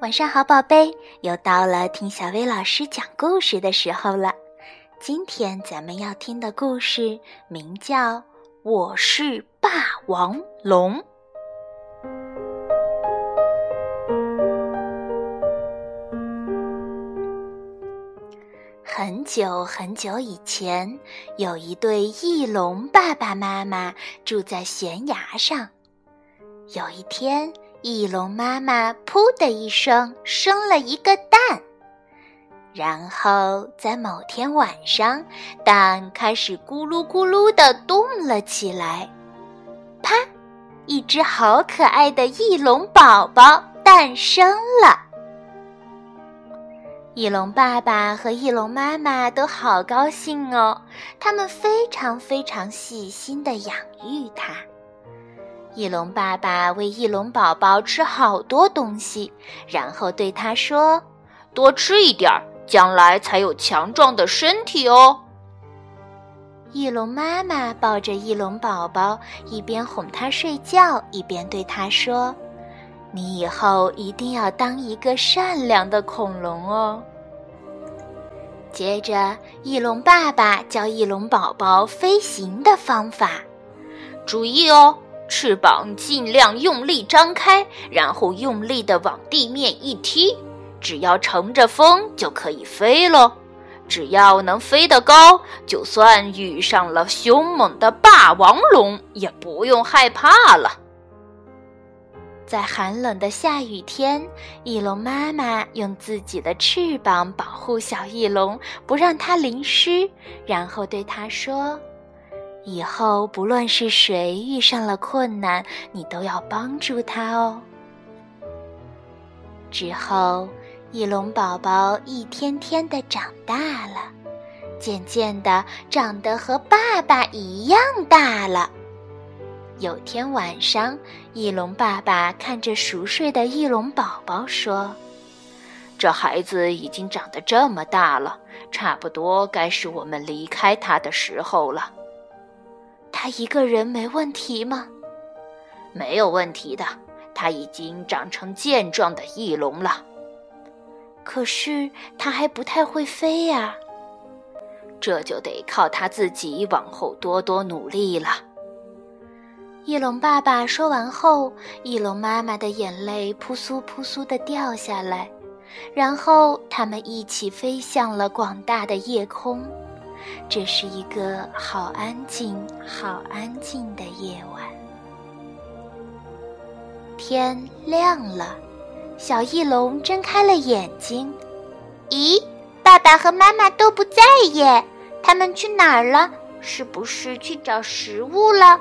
晚上好，宝贝，又到了听小薇老师讲故事的时候了。今天咱们要听的故事名叫《我是霸王龙》。很久很久以前，有一对翼龙爸爸妈妈住在悬崖上。有一天，翼龙妈妈“噗”的一声生了一个蛋，然后在某天晚上，蛋开始咕噜咕噜的动了起来。啪！一只好可爱的翼龙宝宝诞生了。翼龙爸爸和翼龙妈妈都好高兴哦，他们非常非常细心的养育它。翼龙爸爸喂翼龙宝宝吃好多东西，然后对他说：“多吃一点儿，将来才有强壮的身体哦。”翼龙妈妈抱着翼龙宝宝，一边哄他睡觉，一边对他说：“你以后一定要当一个善良的恐龙哦。”接着，翼龙爸爸教翼龙宝宝飞行的方法，注意哦。翅膀尽量用力张开，然后用力的往地面一踢，只要乘着风就可以飞喽。只要能飞得高，就算遇上了凶猛的霸王龙，也不用害怕了。在寒冷的下雨天，翼龙妈妈用自己的翅膀保护小翼龙，不让它淋湿，然后对它说。以后不论是谁遇上了困难，你都要帮助他哦。之后，翼龙宝宝一天天的长大了，渐渐的长得和爸爸一样大了。有天晚上，翼龙爸爸看着熟睡的翼龙宝宝说：“这孩子已经长得这么大了，差不多该是我们离开他的时候了。”他一个人没问题吗？没有问题的，他已经长成健壮的翼龙了。可是他还不太会飞呀，这就得靠他自己往后多多努力了。翼龙爸爸说完后，翼龙妈妈的眼泪扑簌扑簌的掉下来，然后他们一起飞向了广大的夜空。这是一个好安静、好安静的夜晚。天亮了，小翼龙睁开了眼睛。咦，爸爸和妈妈都不在耶，他们去哪儿了？是不是去找食物了？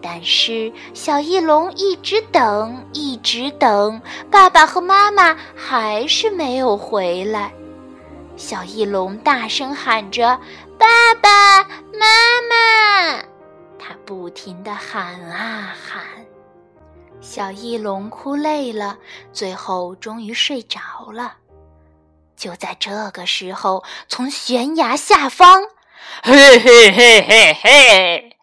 但是小翼龙一直等，一直等，爸爸和妈妈还是没有回来。小翼龙大声喊着：“爸爸妈妈！”它不停地喊啊喊。小翼龙哭累了，最后终于睡着了。就在这个时候，从悬崖下方，嘿嘿嘿嘿嘿，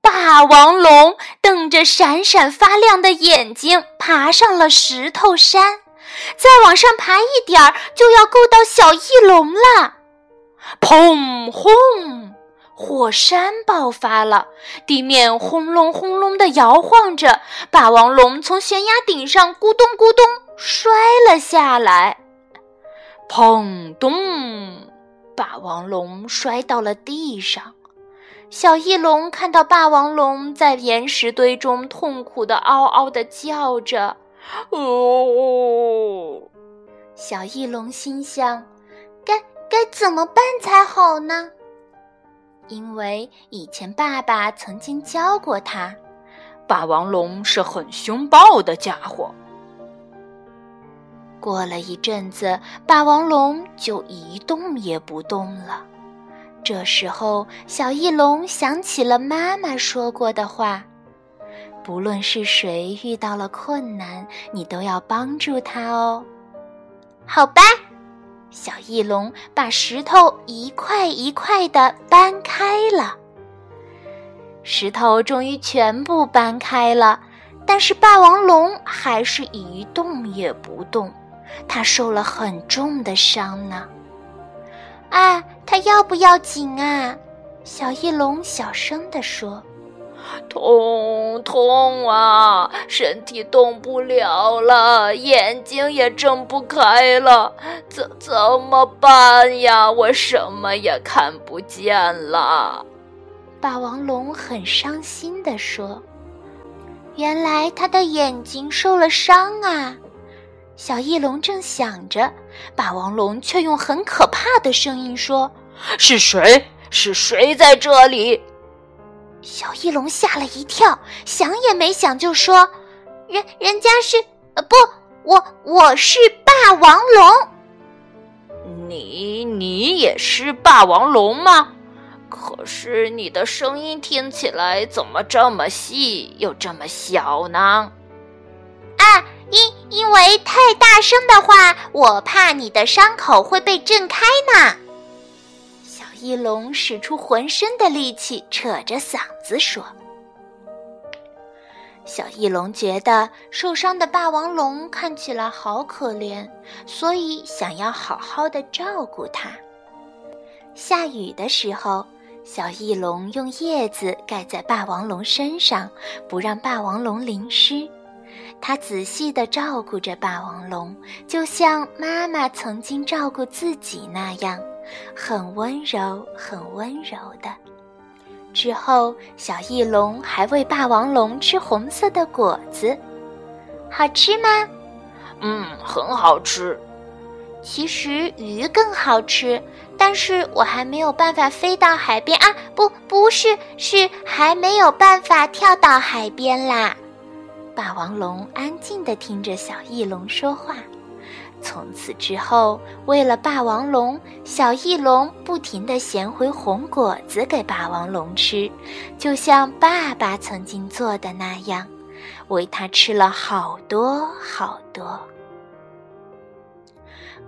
霸王龙瞪着闪闪发亮的眼睛，爬上了石头山。再往上爬一点儿，就要够到小翼龙了。砰轰！火山爆发了，地面轰隆轰隆地摇晃着，霸王龙从悬崖顶上咕咚咕咚摔了下来。砰咚！霸王龙摔到了地上。小翼龙看到霸王龙在岩石堆中痛苦地嗷嗷地叫着。哦，小翼龙心想：“该该怎么办才好呢？”因为以前爸爸曾经教过他，霸王龙是很凶暴的家伙。过了一阵子，霸王龙就一动也不动了。这时候，小翼龙想起了妈妈说过的话。不论是谁遇到了困难，你都要帮助他哦。好吧，小翼龙把石头一块一块的搬开了。石头终于全部搬开了，但是霸王龙还是一动也不动，它受了很重的伤呢。啊，它要不要紧啊？小翼龙小声地说。痛痛啊！身体动不了了，眼睛也睁不开了，怎怎么办呀？我什么也看不见了。霸王龙很伤心地说：“原来他的眼睛受了伤啊！”小翼龙正想着，霸王龙却用很可怕的声音说：“是谁？是谁在这里？”小翼龙吓了一跳，想也没想就说：“人人家是……呃，不，我我是霸王龙。你你也是霸王龙吗？可是你的声音听起来怎么这么细又这么小呢？啊，因因为太大声的话，我怕你的伤口会被震开呢。”翼龙使出浑身的力气，扯着嗓子说：“小翼龙觉得受伤的霸王龙看起来好可怜，所以想要好好的照顾它。下雨的时候，小翼龙用叶子盖在霸王龙身上，不让霸王龙淋湿。他仔细的照顾着霸王龙，就像妈妈曾经照顾自己那样。”很温柔，很温柔的。之后，小翼龙还喂霸王龙吃红色的果子，好吃吗？嗯，很好吃。其实鱼更好吃，但是我还没有办法飞到海边啊！不，不是，是还没有办法跳到海边啦。霸王龙安静地听着小翼龙说话。从此之后，为了霸王龙，小翼龙不停地衔回红果子给霸王龙吃，就像爸爸曾经做的那样，喂它吃了好多好多。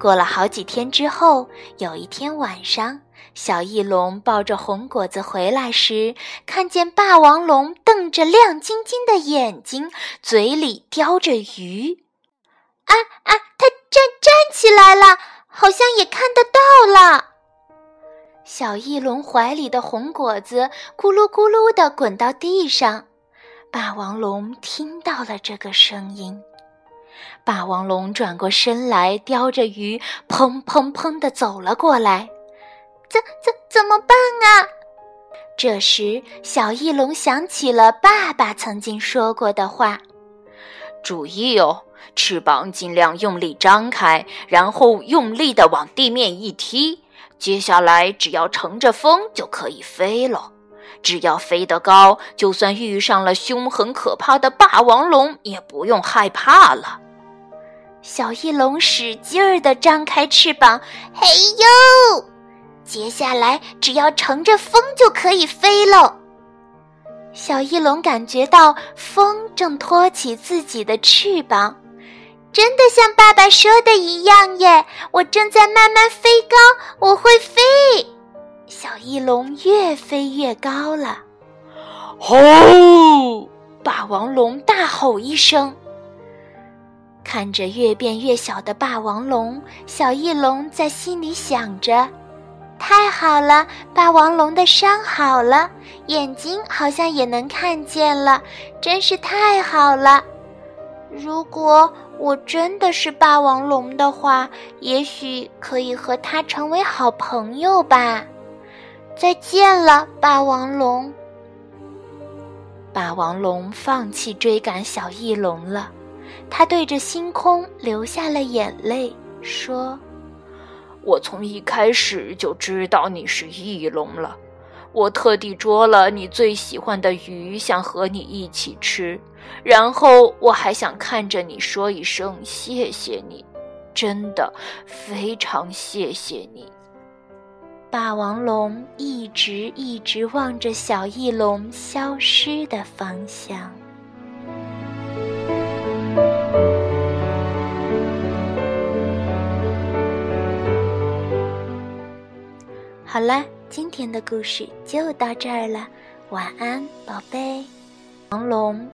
过了好几天之后，有一天晚上，小翼龙抱着红果子回来时，看见霸王龙瞪着亮晶晶的眼睛，嘴里叼着鱼。啊啊！站站起来了，好像也看得到了。小翼龙怀里的红果子咕噜咕噜的滚到地上。霸王龙听到了这个声音，霸王龙转过身来，叼着鱼，砰砰砰的走了过来。怎怎怎么办啊？这时，小翼龙想起了爸爸曾经说过的话：“注意哦。”翅膀尽量用力张开，然后用力的往地面一踢。接下来只要乘着风就可以飞了。只要飞得高，就算遇上了凶狠可怕的霸王龙，也不用害怕了。小翼龙使劲儿地张开翅膀，嘿呦！接下来只要乘着风就可以飞喽。小翼龙感觉到风正托起自己的翅膀。真的像爸爸说的一样耶！我正在慢慢飞高，我会飞。小翼龙越飞越高了。吼！霸王龙大吼一声。看着越变越小的霸王龙，小翼龙在心里想着：太好了，霸王龙的伤好了，眼睛好像也能看见了，真是太好了。如果我真的是霸王龙的话，也许可以和它成为好朋友吧。再见了，霸王龙。霸王龙放弃追赶小翼龙了，他对着星空流下了眼泪，说：“我从一开始就知道你是翼龙了。”我特地捉了你最喜欢的鱼，想和你一起吃。然后我还想看着你说一声谢谢你，真的非常谢谢你。霸王龙一直一直望着小翼龙消失的方向。好了。今天的故事就到这儿了，晚安，宝贝。王龙